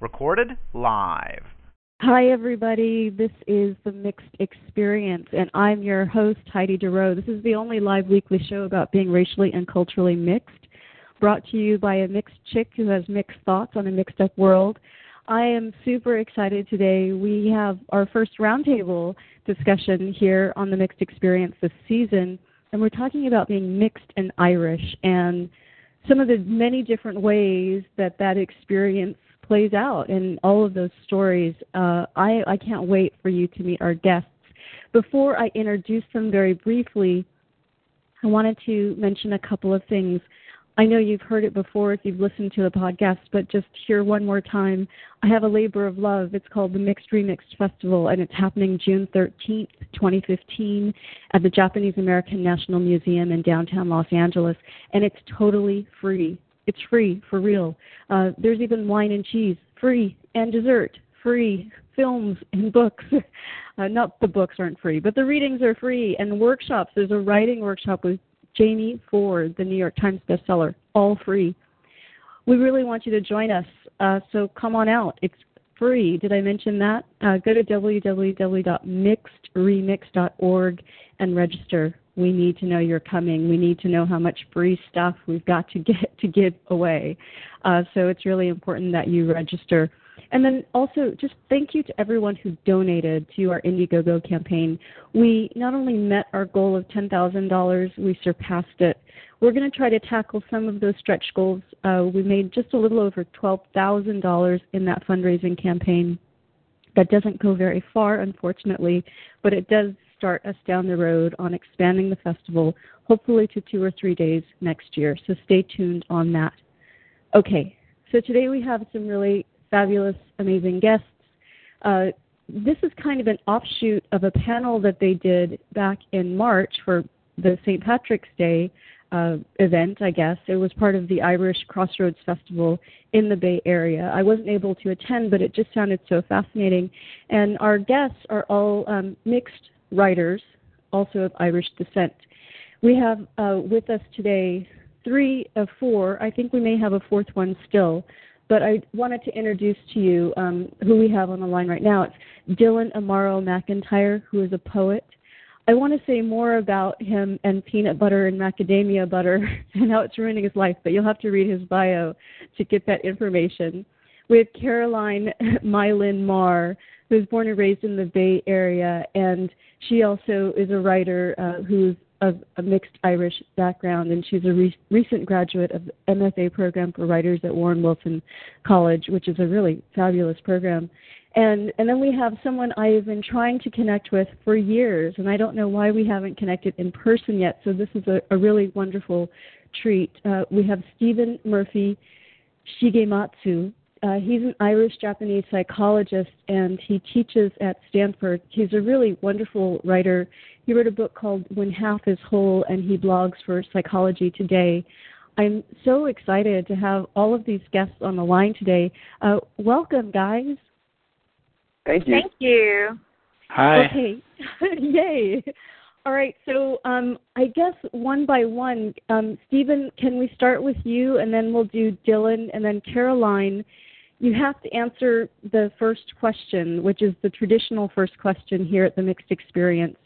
Recorded live. Hi, everybody. This is the Mixed Experience, and I'm your host, Heidi Durrow. This is the only live weekly show about being racially and culturally mixed, brought to you by a mixed chick who has mixed thoughts on a mixed up world. I am super excited today. We have our first roundtable discussion here on the Mixed Experience this season, and we're talking about being mixed and Irish and some of the many different ways that that experience plays out in all of those stories. Uh, I, I can't wait for you to meet our guests. Before I introduce them very briefly, I wanted to mention a couple of things. I know you've heard it before if you've listened to the podcast, but just here one more time. I have a labor of love. It's called the Mixed Remixed Festival, and it's happening June 13th, 2015, at the Japanese American National Museum in downtown Los Angeles, and it's totally free. It's free for real. Uh, there's even wine and cheese, free, and dessert, free. Films and books. Uh, not the books aren't free, but the readings are free, and workshops. There's a writing workshop with Jamie Ford, the New York Times bestseller, all free. We really want you to join us, uh, so come on out. It's free. Did I mention that? Uh, go to www.mixedremix.org and register. We need to know you're coming. We need to know how much free stuff we've got to get to give away. Uh, so it's really important that you register. And then also, just thank you to everyone who donated to our Indiegogo campaign. We not only met our goal of $10,000, we surpassed it. We're going to try to tackle some of those stretch goals. Uh, we made just a little over $12,000 in that fundraising campaign. That doesn't go very far, unfortunately, but it does start us down the road on expanding the festival, hopefully to two or three days next year. So stay tuned on that. Okay, so today we have some really fabulous, amazing guests. Uh, this is kind of an offshoot of a panel that they did back in March for the St. Patrick's Day uh, event, I guess. It was part of the Irish Crossroads Festival in the Bay Area. I wasn't able to attend, but it just sounded so fascinating. And our guests are all um, mixed writers, also of Irish descent. We have uh, with us today three of four. I think we may have a fourth one still. But I wanted to introduce to you um, who we have on the line right now. It's Dylan Amaro McIntyre, who is a poet. I want to say more about him and peanut butter and macadamia butter and how it's ruining his life, but you'll have to read his bio to get that information. We have Caroline Mylin Mar, who's born and raised in the Bay Area, and she also is a writer uh, who's of a mixed Irish background, and she's a re- recent graduate of the MFA program for writers at Warren Wilson College, which is a really fabulous program. And and then we have someone I've been trying to connect with for years, and I don't know why we haven't connected in person yet. So this is a, a really wonderful treat. Uh, we have Stephen Murphy Shigematsu. Uh, he's an Irish Japanese psychologist and he teaches at Stanford. He's a really wonderful writer. He wrote a book called When Half Is Whole and he blogs for Psychology Today. I'm so excited to have all of these guests on the line today. Uh, welcome, guys. Thank you. Thank you. Hi. Okay. Yay. All right. So um, I guess one by one, um, Stephen, can we start with you, and then we'll do Dylan, and then Caroline. You have to answer the first question, which is the traditional first question here at the Mixed Experience,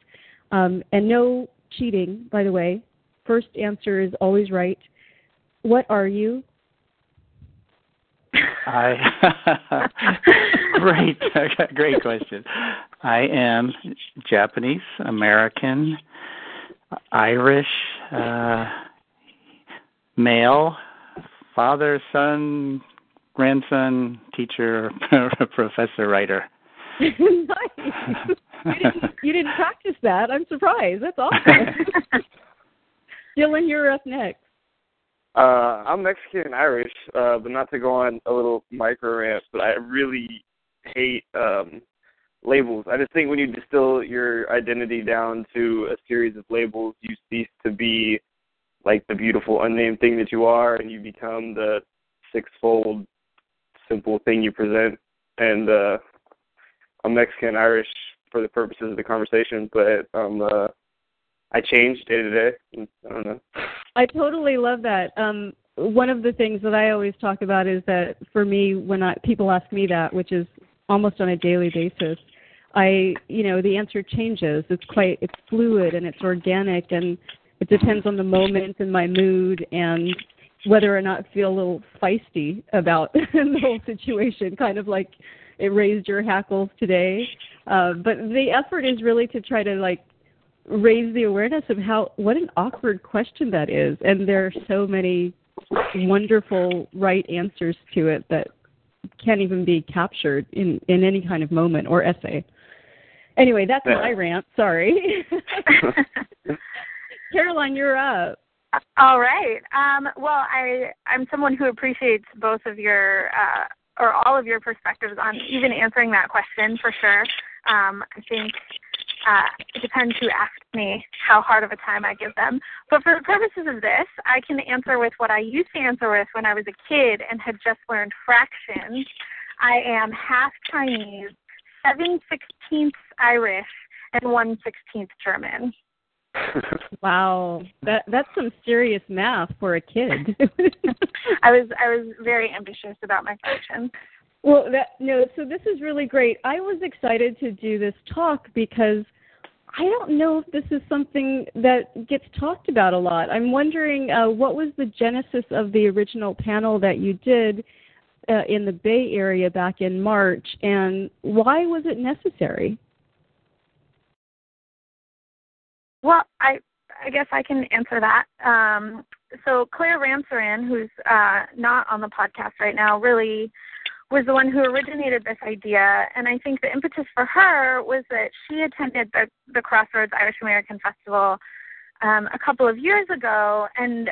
um, and no cheating, by the way. First answer is always right. What are you? I great, great question. I am Japanese, American, Irish, uh, male, father, son, grandson, teacher, professor, writer. Nice. You didn't, you didn't practice that. I'm surprised. That's awesome. Dylan, you're up next. Uh, I'm Mexican and Irish, uh, but not to go on a little micro rant, but I really hate um, labels. I just think when you distill your identity down to a series of labels, you cease to be like the beautiful unnamed thing that you are, and you become the sixfold simple thing you present. And uh, I'm Mexican Irish for the purposes of the conversation, but um, uh, I change day to day. I don't know. I totally love that. Um, one of the things that I always talk about is that for me, when I, people ask me that, which is almost on a daily basis, I, you know, the answer changes. It's quite, it's fluid and it's organic and it depends on the moment and my mood and whether or not I feel a little feisty about the whole situation, kind of like it raised your hackles today. Uh, but the effort is really to try to like raise the awareness of how what an awkward question that is, and there are so many wonderful right answers to it that can't even be captured in in any kind of moment or essay. Anyway, that's my rant. Sorry. Caroline, you're up. All right. Um, well, I I'm someone who appreciates both of your uh, or all of your perspectives on even answering that question for sure. Um, I think uh, it depends who asks me how hard of a time I give them. But for the purposes of this, I can answer with what I used to answer with when I was a kid and had just learned fractions. I am half Chinese, seven sixteenths Irish, and one sixteenth German. wow, that that's some serious math for a kid. I was I was very ambitious about my function. Well, that no, so this is really great. I was excited to do this talk because I don't know if this is something that gets talked about a lot. I'm wondering uh, what was the genesis of the original panel that you did uh, in the Bay Area back in March, and why was it necessary? Well, I I guess I can answer that. Um, so Clare Ramsaran, who's uh, not on the podcast right now, really was the one who originated this idea. And I think the impetus for her was that she attended the, the Crossroads Irish American Festival um, a couple of years ago. And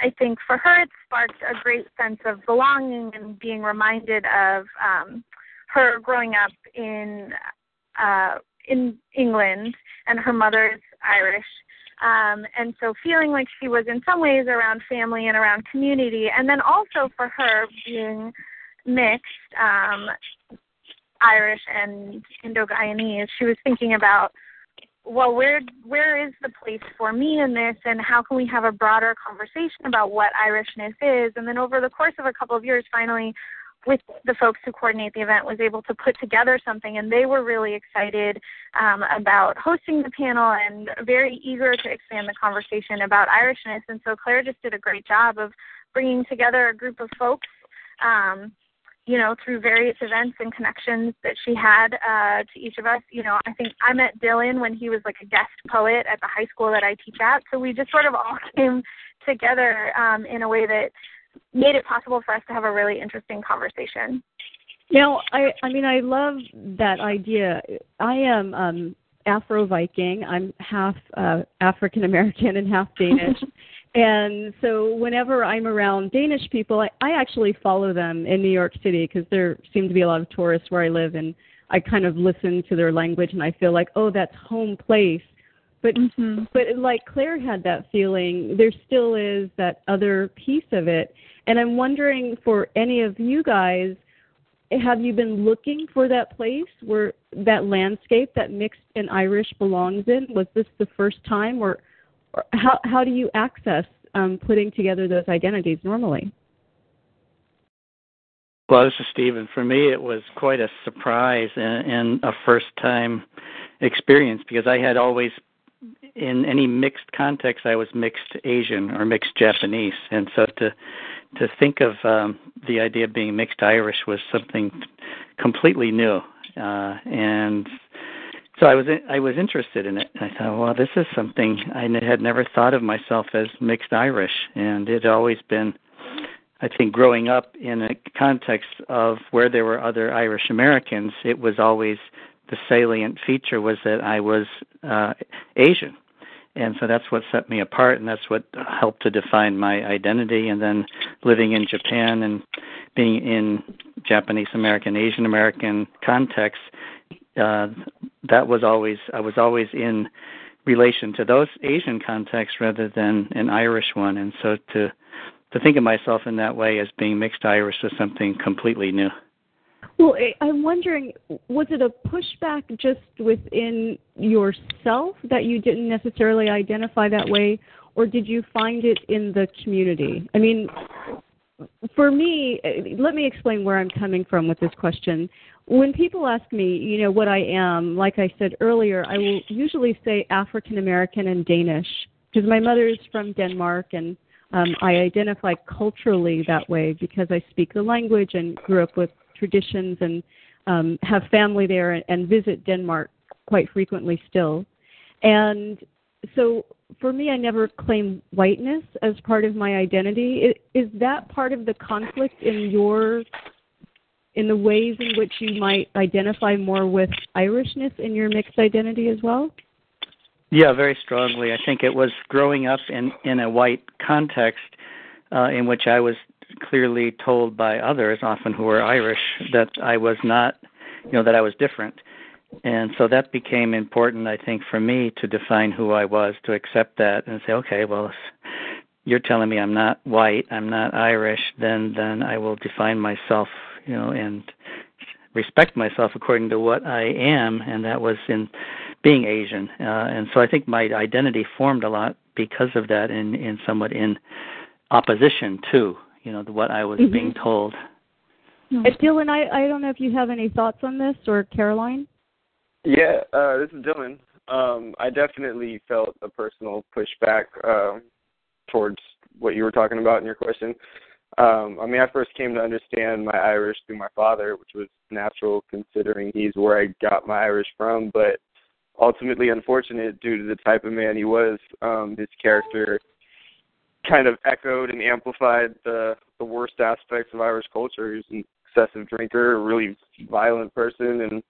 I think for her, it sparked a great sense of belonging and being reminded of um, her growing up in uh, in England, and her mother's Irish. Um, and so feeling like she was in some ways around family and around community, and then also for her being mixed um, Irish and Indo-Guyanese, she was thinking about, well, where where is the place for me in this, and how can we have a broader conversation about what Irishness is? And then over the course of a couple of years, finally with the folks who coordinate the event was able to put together something and they were really excited um, about hosting the panel and very eager to expand the conversation about irishness. And so clare just did a great job of bringing together a group of folks um, you know through various events and connections that she had uh, to each of us. You know i think i met dylan when he was like a guest poet at the high school that i teach at. So we just sort of all came together um, in a way that made it possible for us to have a really interesting conversation. Now, I I mean I love that idea. I am um Afro Viking. I'm half uh African American and half Danish. and so whenever I'm around Danish people, I, I actually follow them in New York City because there seem to be a lot of tourists where I live and I kind of listen to their language and I feel like, "Oh, that's home place." But mm-hmm. but like Clare had that feeling, there still is that other piece of it. And I'm wondering for any of you guys, have you been looking for that place where that landscape that mixed and Irish belongs in? Was this the first time, or, or how how do you access um, putting together those identities normally? Well, this is Stephen. For me, it was quite a surprise and, and a first time experience because I had always in any mixed context, I was mixed Asian or mixed Japanese, and so to to think of um, the idea of being mixed Irish was something completely new, uh, and so I was I was interested in it. I thought, well, this is something I had never thought of myself as mixed Irish, and it had always been. I think growing up in a context of where there were other Irish Americans, it was always the salient feature was that I was uh, Asian, and so that's what set me apart and that's what helped to define my identity. And then living in Japan and being in Japanese American Asian American context uh that was always I was always in relation to those Asian contexts rather than an Irish one. And so to to think of myself in that way as being mixed Irish was something completely new. Well, I'm wondering, was it a pushback just within yourself that you didn't necessarily identify that way, or did you find it in the community? I mean, for me, let me explain where I'm coming from with this question. When people ask me, you know, what I am, like I said earlier, I will usually say African American and Danish because my mother is from Denmark and um, I identify culturally that way because I speak the language and grew up with traditions and um, have family there and, and visit Denmark quite frequently still. And so for me, I never claim whiteness as part of my identity. Is that part of the conflict in your in the ways in which you might identify more with Irishness in your mixed identity as well? Yeah, very strongly. I think it was growing up in in a white context uh, in which I was clearly told by others, often who were Irish, that I was not, you know, that I was different. And so that became important, I think, for me to define who I was, to accept that and say, okay, well, if you're telling me I'm not white, I'm not Irish, then then I will define myself, you know, and respect myself according to what I am, and that was in being Asian. Uh, and so I think my identity formed a lot because of that, in in somewhat in opposition to you know what I was mm-hmm. being told. Uh, Dylan, I I don't know if you have any thoughts on this or Caroline. Yeah, uh, this is Dylan. Um, I definitely felt a personal pushback uh, towards what you were talking about in your question. Um, I mean, I first came to understand my Irish through my father, which was natural considering he's where I got my Irish from. But ultimately, unfortunate due to the type of man he was, um, his character kind of echoed and amplified the the worst aspects of Irish culture. He's an excessive drinker, a really violent person, and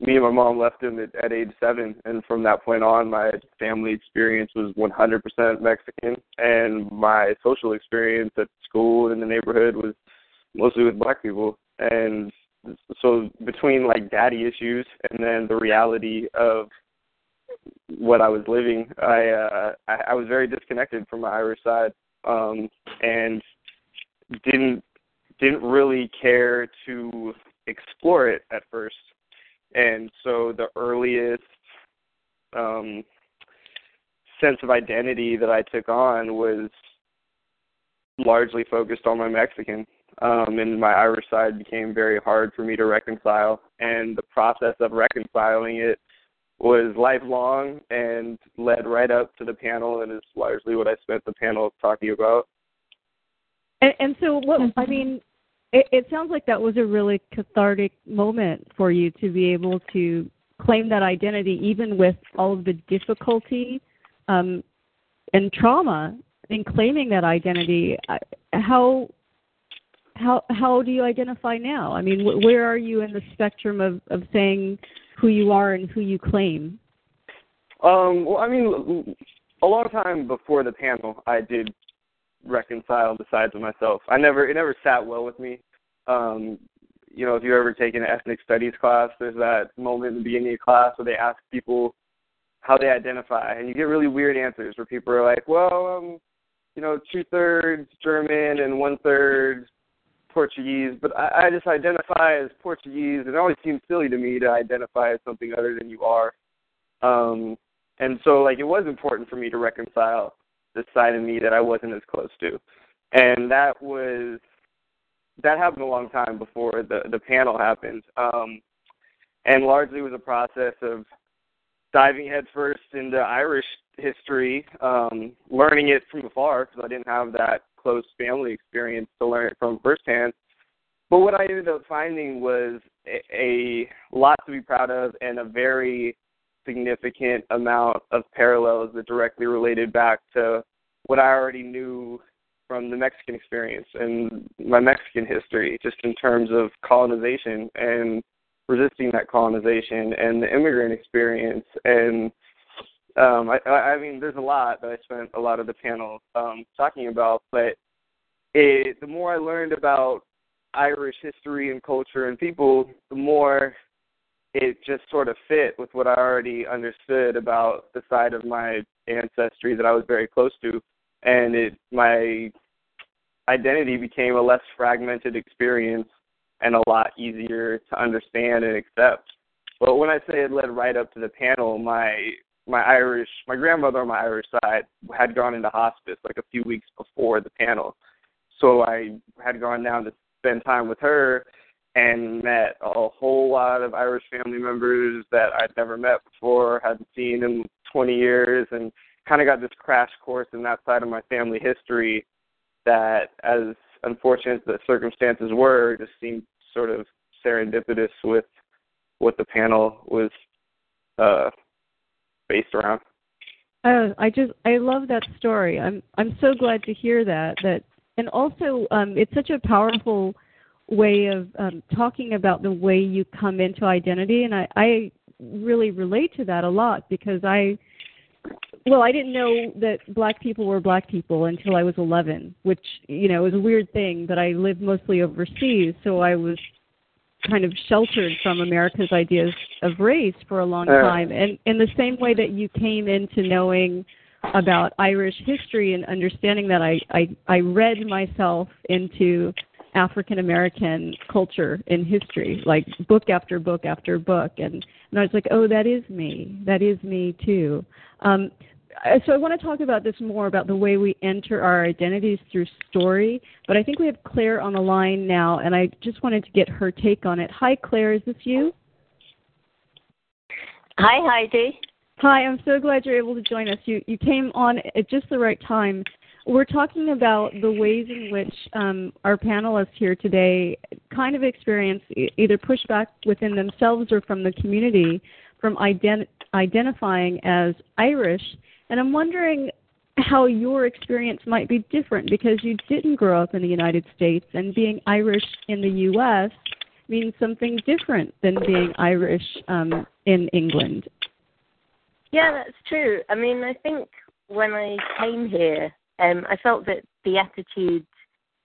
me and my mom left him at, at age seven. And from that point on, my family experience was 100% Mexican, and my social experience at school and in the neighborhood was mostly with black people. And so between like daddy issues and then the reality of what I was living, I uh I, I was very disconnected from my Irish side. Um and didn't didn't really care to explore it at first. And so the earliest um sense of identity that I took on was largely focused on my Mexican. Um, and my Irish side became very hard for me to reconcile. And the process of reconciling it was lifelong and led right up to the panel and is largely what I spent the panel talking about. And, and so, what I mean, it, it sounds like that was a really cathartic moment for you to be able to claim that identity, even with all of the difficulty um, and trauma in claiming that identity. How how how do you identify now? I mean, where are you in the spectrum of of saying who you are and who you claim? Um, well, I mean, a long time before the panel, I did reconcile the sides of myself. I never, it never sat well with me. Um, you know, if you ever taken an ethnic studies class, there's that moment in the beginning of class where they ask people how they identify, and you get really weird answers where people are like, "Well, um, you know, two thirds German and one third Portuguese, but I, I just identify as Portuguese, and it always seems silly to me to identify as something other than you are. Um, and so, like, it was important for me to reconcile this side of me that I wasn't as close to, and that was that happened a long time before the the panel happened, um, and largely was a process of diving headfirst into Irish history, um, learning it from afar because I didn't have that close family experience to learn it from firsthand. But what I ended up finding was a, a lot to be proud of and a very significant amount of parallels that directly related back to what I already knew from the Mexican experience and my Mexican history, just in terms of colonization and resisting that colonization and the immigrant experience and Um, I, I mean, there's a lot that I spent a lot of the panel um, talking about, but it, the more I learned about Irish history and culture and people, the more it just sort of fit with what I already understood about the side of my ancestry that I was very close to, and it my identity became a less fragmented experience and a lot easier to understand and accept. But when I say it led right up to the panel, my my Irish my grandmother on my Irish side had gone into hospice like a few weeks before the panel. So I had gone down to spend time with her and met a whole lot of Irish family members that I'd never met before, hadn't seen in 20 years, and kind of got this crash course in that side of my family history that, as unfortunate as the circumstances were, just seemed sort of serendipitous with what the panel was uh, based around. Oh, I just I love that story. I'm I'm so glad to hear that. That and also um, it's such a powerful way of um, talking about the way you come into identity, and I, I really relate to that a lot because I well, I didn't know that black people were black people until I was 11, which you know is a weird thing. But I lived mostly overseas, so I was kind of sheltered from America's ideas of race for a long time. And in the same way that you came into knowing about Irish history and understanding that, I I, I read myself into African American culture and history, like book after book after book, and and I was like, oh, that is me. That is me too. Um, so I want to talk about this more about the way we enter our identities through story. But I think we have Clare on the line now, and I just wanted to get her take on it. Hi, Clare. Is this you? Hi, Heidi. Hi, I'm so glad you're able to join us. You you came on at just the right time. We're talking about the ways in which um, our panelists here today kind of experience either pushback within themselves or from the community from ident- identifying as Irish and I'm wondering how your experience might be different because you didn't grow up in the United States and being Irish in the U.S. means something different than being Irish um, in England. Yeah, that's true. I mean, I think when I came here, um, I felt that the attitude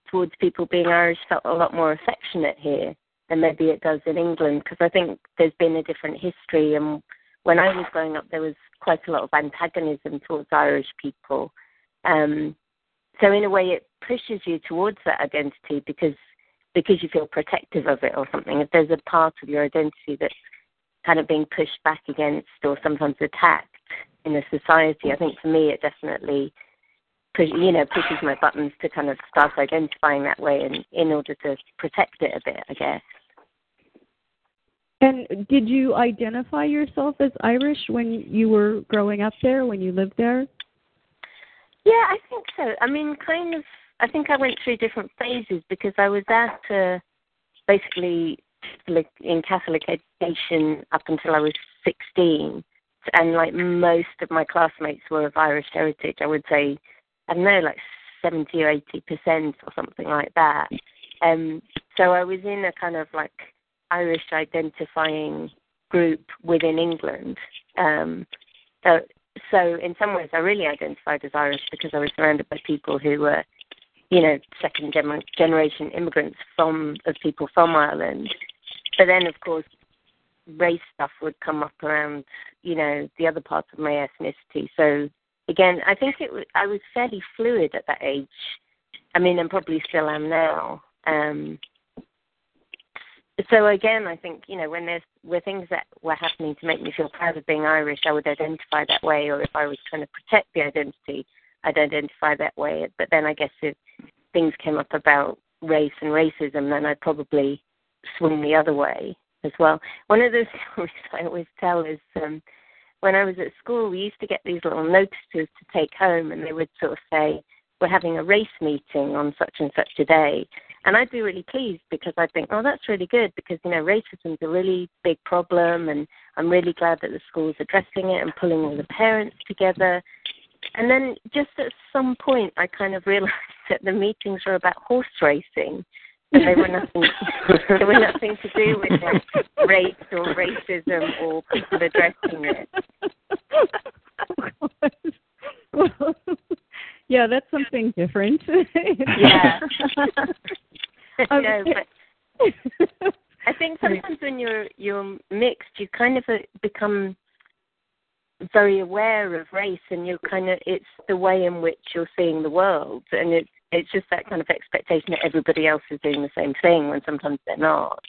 towards people being Irish felt a lot more affectionate here than maybe it does in England because I think there's been a different history and when I was growing up, there was quite a lot of antagonism towards Irish people. Um, so in a way, it pushes you towards that identity because because you feel protective of it or something. If there's a part of your identity that's kind of being pushed back against or sometimes attacked in a society, I think for me it definitely push, you know pushes my buttons to kind of start identifying that way and in order to protect it a bit, I guess. And did you identify yourself as Irish when you were growing up there, when you lived there? Yeah, I think so. I mean, kind of. I think I went through different phases because I was at uh, basically in Catholic education up until I was 16, and like most of my classmates were of Irish heritage. I would say, I don't know, like 70 or 80 percent or something like that. Um, so I was in a kind of like Irish identifying group within England. Um, so, so in some ways, I really identified as Irish because I was surrounded by people who were, you know, second generation immigrants from of people from Ireland. But then, of course, race stuff would come up around, you know, the other parts of my ethnicity. So again, I think it I was fairly fluid at that age. I mean, and probably still am now. Um, so again, I think you know when there's were things that were happening to make me feel proud of being Irish, I would identify that way. Or if I was trying to protect the identity, I'd identify that way. But then I guess if things came up about race and racism, then I'd probably swing the other way as well. One of the stories I always tell is um, when I was at school, we used to get these little notices to take home, and they would sort of say, "We're having a race meeting on such and such a day." And I'd be really pleased because I think, oh, that's really good because, you know, racism's a really big problem and I'm really glad that the school's addressing it and pulling all the parents together. And then just at some point, I kind of realized that the meetings were about horse racing. And they were nothing. they were nothing to do with like, race or racism or people addressing it. yeah, that's something different. yeah. No, but I think sometimes when you're you're mixed, you kind of uh, become very aware of race, and you're kind of it's the way in which you're seeing the world, and it's it's just that kind of expectation that everybody else is doing the same thing when sometimes they're not.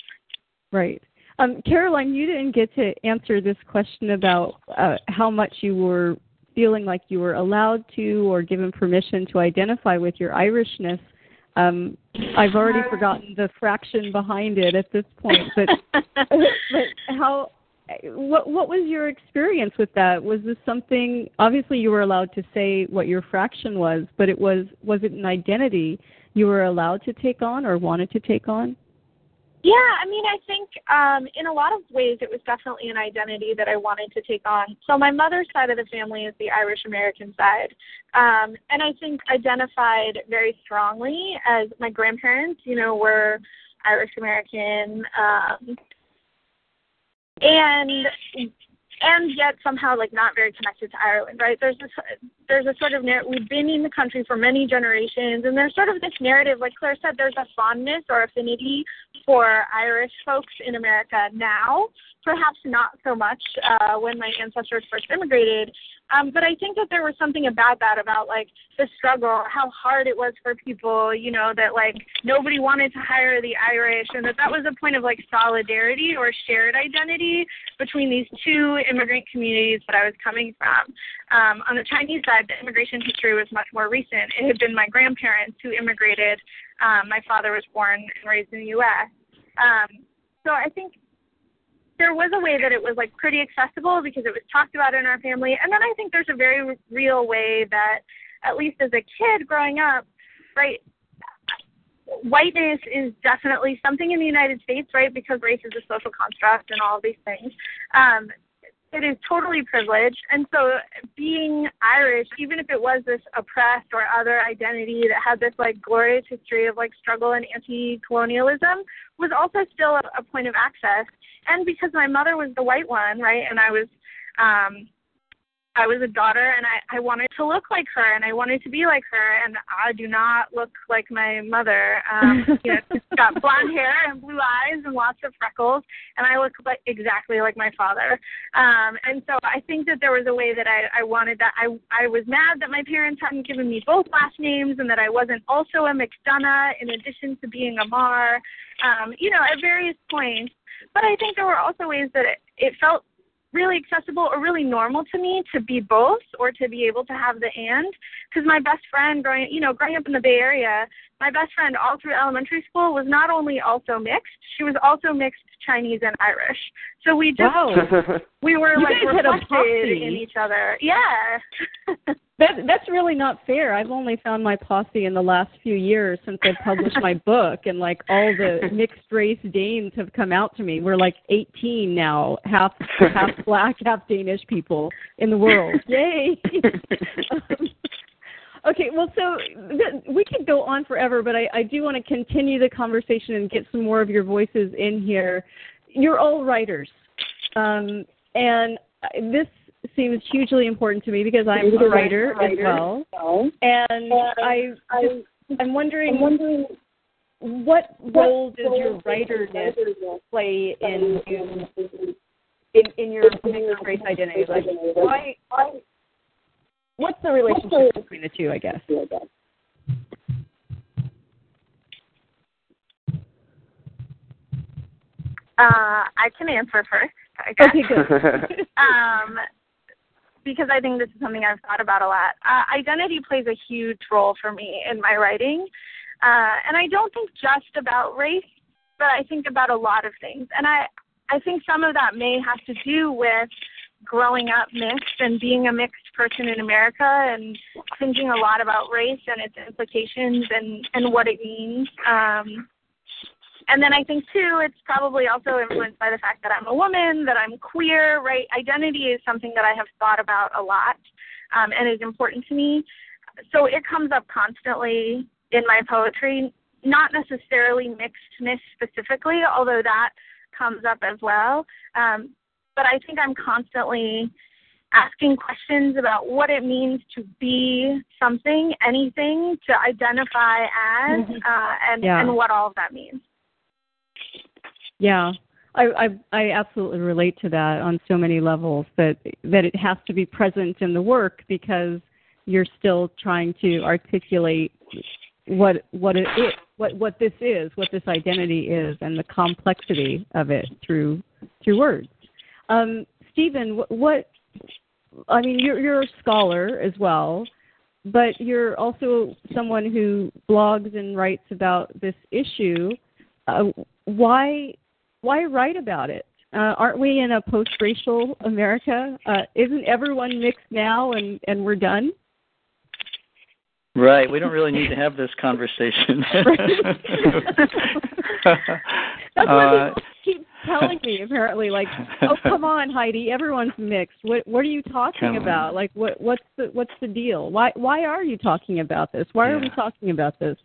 Right. Um, Caroline, you didn't get to answer this question about uh, how much you were feeling like you were allowed to or given permission to identify with your Irishness. Um, I've already forgotten the fraction behind it at this point, but but how what what was your experience with that? Was this something obviously you were allowed to say what your fraction was, but it was was it an identity you were allowed to take on or wanted to take on? Yeah, I mean, I think um, in a lot of ways it was definitely an identity that I wanted to take on. So my mother's side of the family is the Irish American side, um, and I think identified very strongly as my grandparents, you know, were Irish American, um, and and yet somehow like not very connected to Ireland, right? There's this there's a sort of narr- we've been in the country for many generations, and there's sort of this narrative, like Clare said, there's a fondness or affinity for Irish folks in America now. Perhaps not so much uh, when my ancestors first immigrated, um, but I think that there was something about that, about like the struggle, how hard it was for people, you know, that like nobody wanted to hire the Irish, and that that was a point of like solidarity or shared identity between these two immigrant communities that I was coming from. Um, on the Chinese side, the immigration history was much more recent. It had been my grandparents who immigrated. Um, my father was born and raised in the U.S. Um, so I think there was a way that it was like pretty accessible because it was talked about in our family and then i think there's a very real way that at least as a kid growing up right whiteness is definitely something in the united states right because race is a social construct and all of these things um it is totally privileged. And so being irish even if it was this oppressed or other identity that had this like glorious history of like struggle and anti colonialism was also still a, a point of access. And because my mother was the white one, right, and I was um I was a daughter and I, I wanted to look like her and I wanted to be like her and I do not look like my mother. Um you know, she's got blonde hair and blue eyes and lots of freckles and I look like exactly like my father. Um and so I think that there was a way that I, I wanted that I I was mad that my parents hadn't given me both last names and that I wasn't also a McDonough in addition to being a Mar. Um, you know, at various points but I think there were also ways that it, it felt really accessible or really normal to me to be both or to be able to have the and. Because my best friend growing you know growing up in the bay area my best friend all through elementary school was not only also mixed she was also mixed chinese and irish so we just Wow. we were You like guys had a reflected in each other yeah That that's really not fair. I've only found my posse in the last few years since I published my book, and like all the mixed race Danes have come out to me. We're like 18 now, half half black, half Danish people in the world. Yay! Okay, well, so th- we could go on forever, but I, I do want to continue the conversation and get some more of your voices in here. You're all writers, um, and this seems hugely important to me because I'm a writer as well. And I just, I'm wondering, what role does your writerness play in in in your mixed race identity? Like, why? What's the relationship between the two? I guess. Uh, I can answer first, I guess. Okay, good. um, because I think this is something I've thought about a lot. Uh, identity plays a huge role for me in my writing. Uh, and I don't think just about race, but I think about a lot of things. And I, I think some of that may have to do with growing up mixed and being a mixed person in America and thinking a lot about race and its implications and, and what it means. Um, and then I think too, it's probably also influenced by the fact that I'm a woman, that I'm queer, right? Identity is something that I have thought about a lot um, and is important to me. So it comes up constantly in my poetry, not necessarily mixedness specifically, although that comes up as well. Um, but I think I'm constantly asking questions about what it means to be something, anything, to identify as, Mhm. uh, and Yeah. and what all of that means. Yeah, I, I I absolutely relate to that on so many levels. That that it has to be present in the work because you're still trying to articulate what what it is, what what this is, what this identity is, and the complexity of it through through words. Um, Stephen, what, what I mean, you're you're a scholar as well, but you're also someone who blogs and writes about this issue. Uh, why why write about it? Uh, aren't we in a post-racial America? Uh, isn't everyone mixed now, and and we're done? Right. We don't really need to have this conversation. That's Uh, people keep telling me. Apparently, like, oh come on, Heidi, everyone's mixed. What what are you talking Come on. about? Like, what what's the what's the deal? Why why are you talking about this? Why are we talking about this?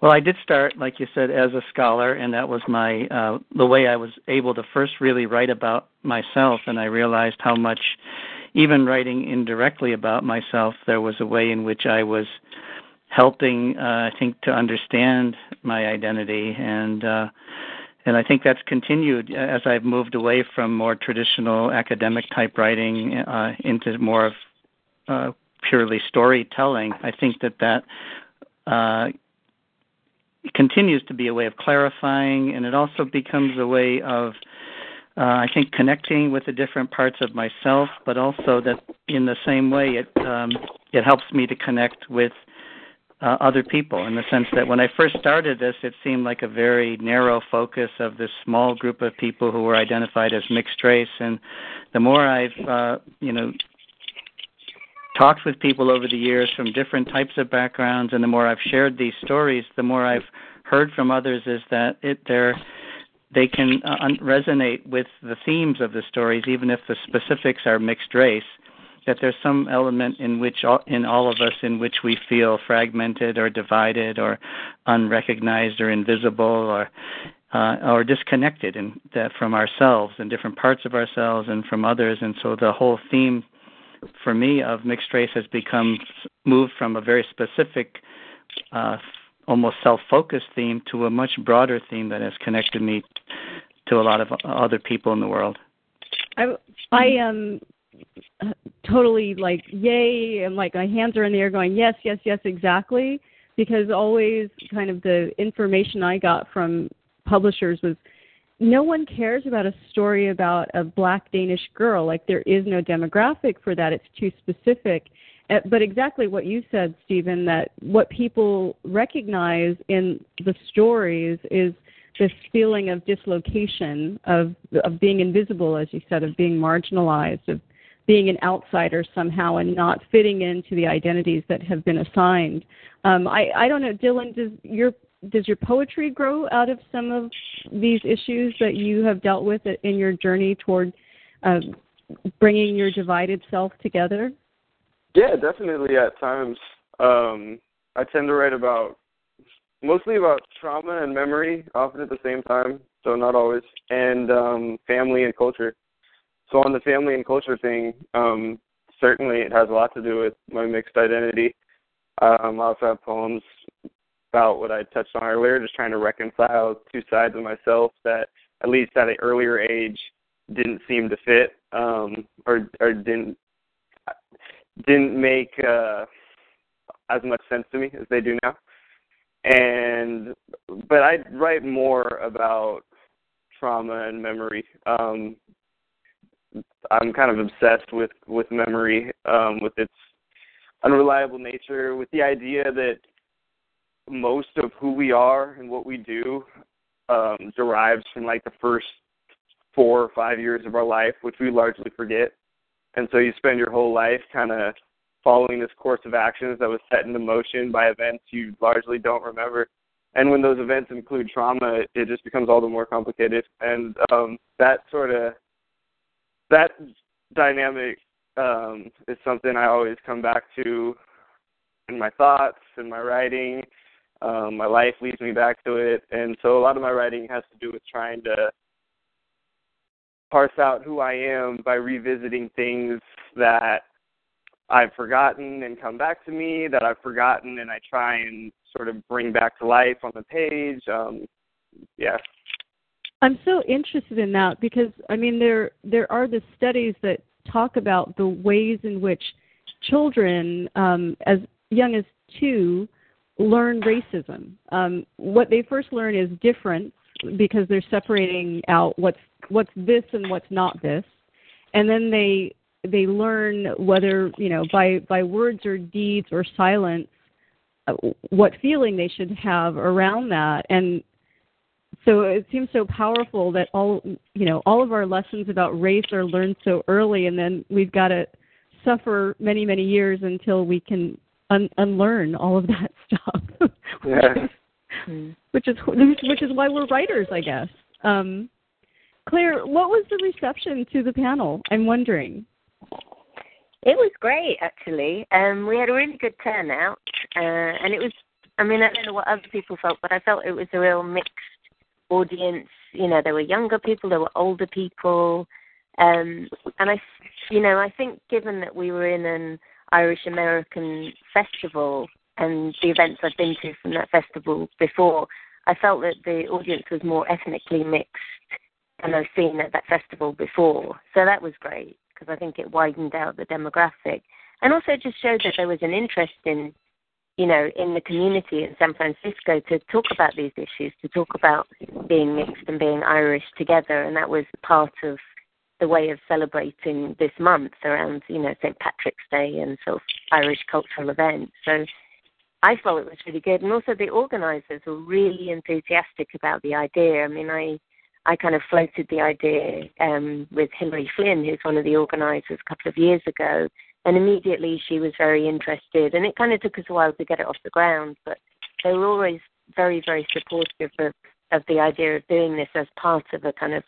Well, I did start, like you said, as a scholar, and that was my uh, the way I was able to first really write about myself, and I realized how much, even writing indirectly about myself, there was a way in which I was helping, uh, I think, to understand my identity, and uh, and I think that's continued as I've moved away from more traditional academic type writing uh, into more of uh, purely storytelling. I think that that uh, continues to be a way of clarifying, and it also becomes a way of, uh, I think, connecting with the different parts of myself, but also that in the same way it um, it helps me to connect with uh, other people in the sense that when I first started this, it seemed like a very narrow focus of this small group of people who were identified as mixed race, and the more I've uh, you know talked with people over the years from different types of backgrounds and the more I've shared these stories the more I've heard from others is that it they're they can uh, resonate with the themes of the stories even if the specifics are mixed race that there's some element in which all, in all of us in which we feel fragmented or divided or unrecognized or invisible or uh, or disconnected in, that from ourselves and different parts of ourselves and from others. And so the whole theme for me of mixed race has become moved from a very specific uh, almost self-focused theme to a much broader theme that has connected me to a lot of other people in the world. I I um, totally like yay and like my hands are in the air going yes yes yes exactly because always kind of the information I got from publishers was no one cares about a story about a black Danish girl. Like there is no demographic for that. It's too specific. Uh, But exactly what you said, Stephen, that what people recognize in the stories is this feeling of dislocation, of of being invisible, as you said, of being marginalized, of being an outsider somehow and not fitting into the identities that have been assigned. Um, I, I don't know, Dylan, does your does your poetry grow out of some of these issues that you have dealt with in your journey toward uh, bringing your divided self together? Yeah, definitely at times. Um, I tend to write about mostly about trauma and memory, often at the same time, so not always, and um, family and culture. So on the family and culture thing, um, certainly it has a lot to do with my mixed identity. Um, I also have poems about what I touched on earlier, just trying to reconcile two sides of myself that, at least at an earlier age, didn't seem to fit um, or or didn't didn't make uh, as much sense to me as they do now. And but I write more about trauma and memory. Um, I'm kind of obsessed with with memory, um, with its unreliable nature, with the idea that most of who we are and what we do um, derives from like the first four or five years of our life, which we largely forget. And so you spend your whole life kind of following this course of actions that was set into motion by events you largely don't remember. And when those events include trauma, it, just becomes all the more complicated. And um, that sort of that dynamic um, is something I always come back to in my thoughts and my writing. Um, my life leads me back to it, and so a lot of my writing has to do with trying to parse out who I am by revisiting things that I've forgotten and come back to me that I've forgotten and I try and sort of bring back to life on the page. Um, yeah. I'm so interested in that because I mean there there are the studies that talk about the ways in which children um, as young as two learn racism. Um, what they first learn is difference because they're separating out what's what's this and what's not this, and then they they learn whether you know by by words or deeds or silence uh, what feeling they should have around that and so it seems so powerful that all you know all of our lessons about race are learned so early and then we've got to suffer many many years until we can un- unlearn all of that stuff yeah. which is which is why we're writers i guess um clare what was the reception to the panel i'm wondering it was great, actually. Um, we had a really good turnout, uh, and it was. I mean, I don't know what other people felt, but I felt it was a real mixed audience. You know, there were younger people, there were older people, um, and I, you know, I think given that we were in an Irish American festival and the events I've been to from that festival before, I felt that the audience was more ethnically mixed than I've seen at that festival before. So that was great because I think it widened out the demographic, and also just showed that there was an interest in, you know, in the community in San Francisco to talk about these issues, to talk about being mixed and being Irish together, and that was part of the way of celebrating this month around, you know, St. Patrick's Day and sort of Irish cultural events. So I thought it was really good, and also the organisers were really enthusiastic about the idea. I mean, I I kind of floated the idea um, with Hilary Flynn, who's one of the organisers, a couple of years ago, and immediately she was very interested. And it kind of took us a while to get it off the ground, but they were always very, very supportive of, of the idea of doing this as part of a kind of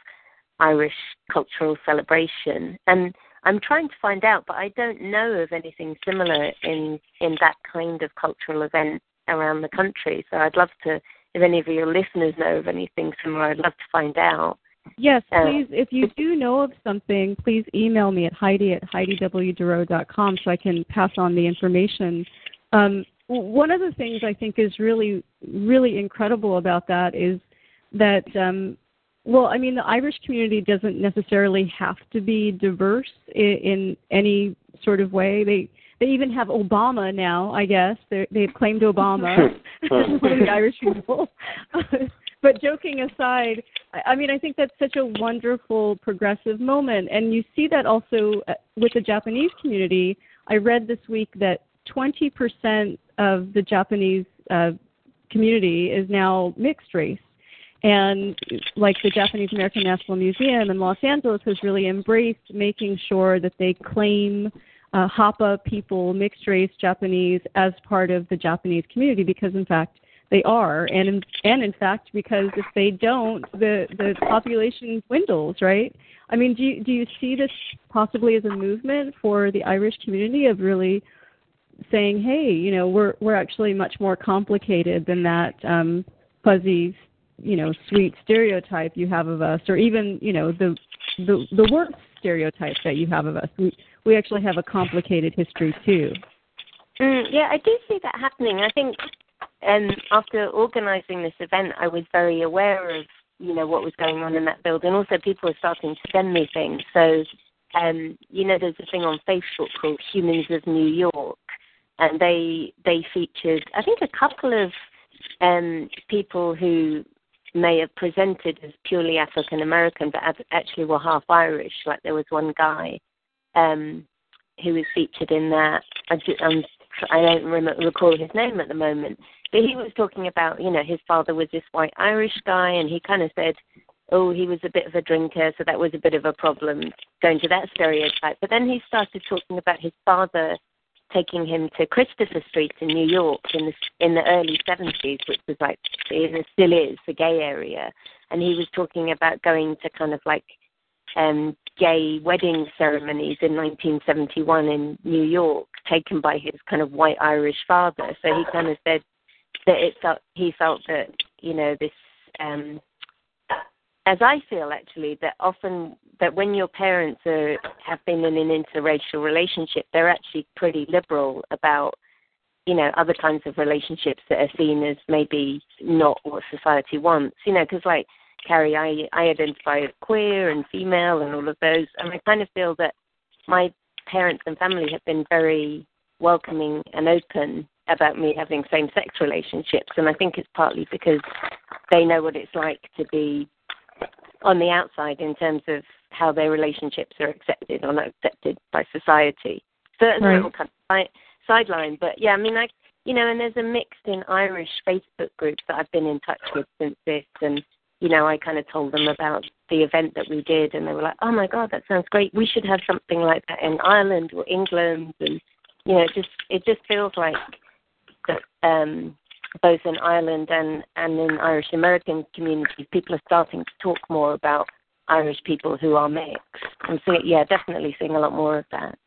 Irish cultural celebration. And I'm trying to find out, but I don't know of anything similar in in that kind of cultural event around the country. So I'd love to if any of your listeners know of anything similar, I'd love to find out. Yes, uh, please. If you do know of something, please email me at Heidi at HeidiWDurrow.com so I can pass on the information. Um, one of the things I think is really, really incredible about that is that, um, well, I mean, the Irish community doesn't necessarily have to be diverse in, in any sort of way. They they even have Obama now, I guess. They're, they've claimed Obama as one of the Irish people. but joking aside, I mean, I think that's such a wonderful progressive moment. And you see that also uh, with the Japanese community. I read this week that 20% of the Japanese uh, community is now mixed race. And like the Japanese American National Museum in Los Angeles has really embraced making sure that they claim uh, Hapa people, mixed race Japanese, as part of the Japanese community because, in fact, they are, and and in fact, because if they don't, the the population dwindles, right? I mean, do you, do you see this possibly as a movement for the Irish community of really saying, hey, you know, we're we're actually much more complicated than that um, fuzzy, you know, sweet stereotype you have of us, or even you know the the the worst stereotype that you have of us. We we actually have a complicated history too. Mm, yeah, I do see that happening. I think um, after organising this event, I was very aware of you know what was going on in that building. Also, people were starting to send me things. So, um, you know, there's a thing on Facebook called Humans of New York, and they they featured I think a couple of um, people who may have presented as purely African American, but actually were half Irish. Like there was one guy um, who was featured in that. I, I'm, I don't remember, recall his name at the moment, but he was talking about, you know, his father was this white Irish guy, and he kind of said, oh, he was a bit of a drinker, so that was a bit of a problem going to that stereotype. But then he started talking about his father taking him to Christopher Street in New York in the in the early 70s, which was like it still is the gay area, and he was talking about going to kind of like um, gay wedding ceremonies in 1971 in New York, taken by his kind of white Irish father. So he kind of said that it felt he felt that you know this, um, as I feel actually, that often that when your parents are, have been in an interracial relationship, they're actually pretty liberal about, you know, other kinds of relationships that are seen as maybe not what society wants. You know, because like Carrie, I I identify as queer and female and all of those, and I kind of feel that my parents and family have been very welcoming and open about me having same sex relationships and I think it's partly because they know what it's like to be on the outside in terms of how their relationships are accepted or not accepted by society. So that's right. a little kind of sideline. But yeah, I mean I you know, and there's a mixed in Irish Facebook groups that I've been in touch with since this and you know, I kind of told them about the event that we did, and they were like, "Oh my God, that sounds great! We should have something like that in Ireland or England." And you know, it just it just feels like um, both in Ireland and and in Irish American communities, people are starting to talk more about Irish people who are mixed. And so, yeah, definitely seeing a lot more of that.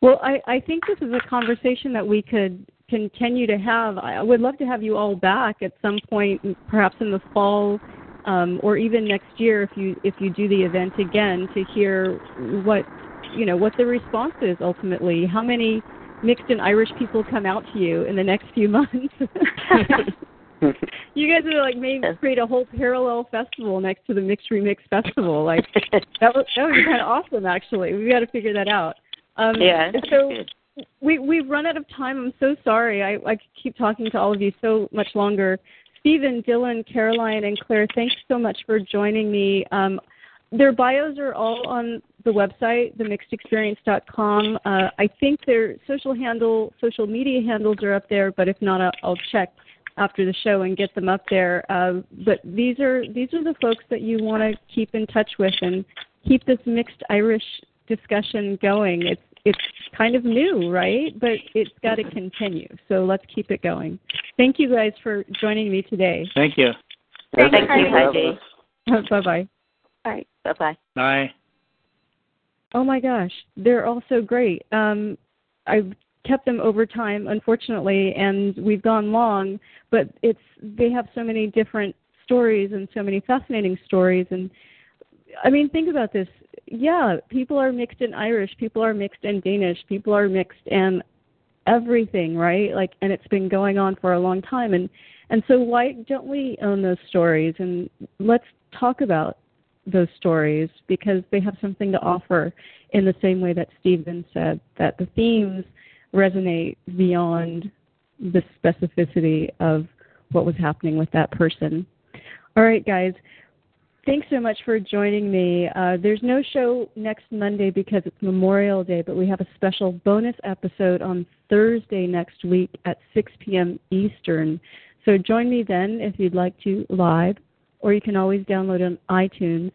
Well, I, I think this is a conversation that we could continue to have. I would love to have you all back at some point, perhaps in the fall um, or even next year, if you if you do the event again, to hear what you know what the response is ultimately. How many mixed and Irish people come out to you in the next few months? you guys are like maybe create a whole parallel festival next to the Mixed Remix Festival. Like that was that would be kind of awesome. Actually, We've got to figure that out. Um, yeah. So we we've run out of time. I'm so sorry. I I keep talking to all of you so much longer. Stephen, Dylan, Caroline, and Clare, thanks so much for joining me. Um, their bios are all on the website, themixedexperience.com. Uh, I think their social handle, social media handles are up there, but if not, I'll, I'll check after the show and get them up there. Uh, but these are these are the folks that you want to keep in touch with and keep this mixed Irish discussion going. It's it's kind of new, right? But it's got to continue. So let's keep it going. Thank you guys for joining me today. Thank you. Thank, Thank you, Heidi. bye bye. Bye. Bye bye. Bye. Oh my gosh, they're all so great. Um, I've kept them over time, unfortunately, and we've gone long. But it's they have so many different stories and so many fascinating stories. And I mean, think about this yeah, people are mixed in Irish, people are mixed in Danish, people are mixed in everything, right? Like and it's been going on for a long time and and so why don't we own those stories and let's talk about those stories because they have something to offer in the same way that Stephen said that the themes resonate beyond the specificity of what was happening with that person. All right, guys, Thanks so much for joining me. Uh, there's no show next Monday because it's Memorial Day, but we have a special bonus episode on Thursday next week at 6 p.m. Eastern. So join me then if you'd like to live, or you can always download on iTunes.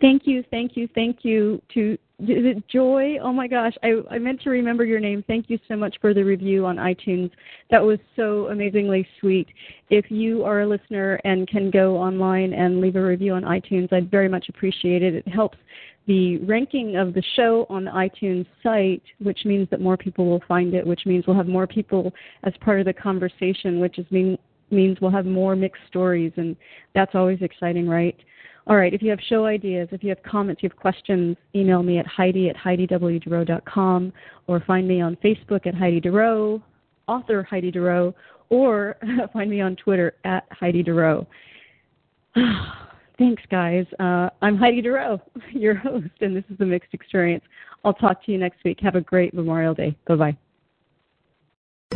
Thank you, thank you, thank you to is it Joy? Oh my gosh, I, I meant to remember your name. Thank you so much for the review on iTunes. That was so amazingly sweet. If you are a listener and can go online and leave a review on iTunes, I'd very much appreciate it. It helps the ranking of the show on the iTunes site, which means that more people will find it, which means we'll have more people as part of the conversation, which is mean, means we'll have more mixed stories, and that's always exciting, right? All right, if you have show ideas, if you have comments, you have questions, email me at Heidi at HeidiWDurrow.com or find me on Facebook at Heidi Durrow, author Heidi Durrow, or find me on Twitter at Heidi Durrow. Thanks, guys. Uh, I'm Heidi Durrow, your host, and this is The Mixed Experience. I'll talk to you next week. Have a great Memorial Day. Bye bye.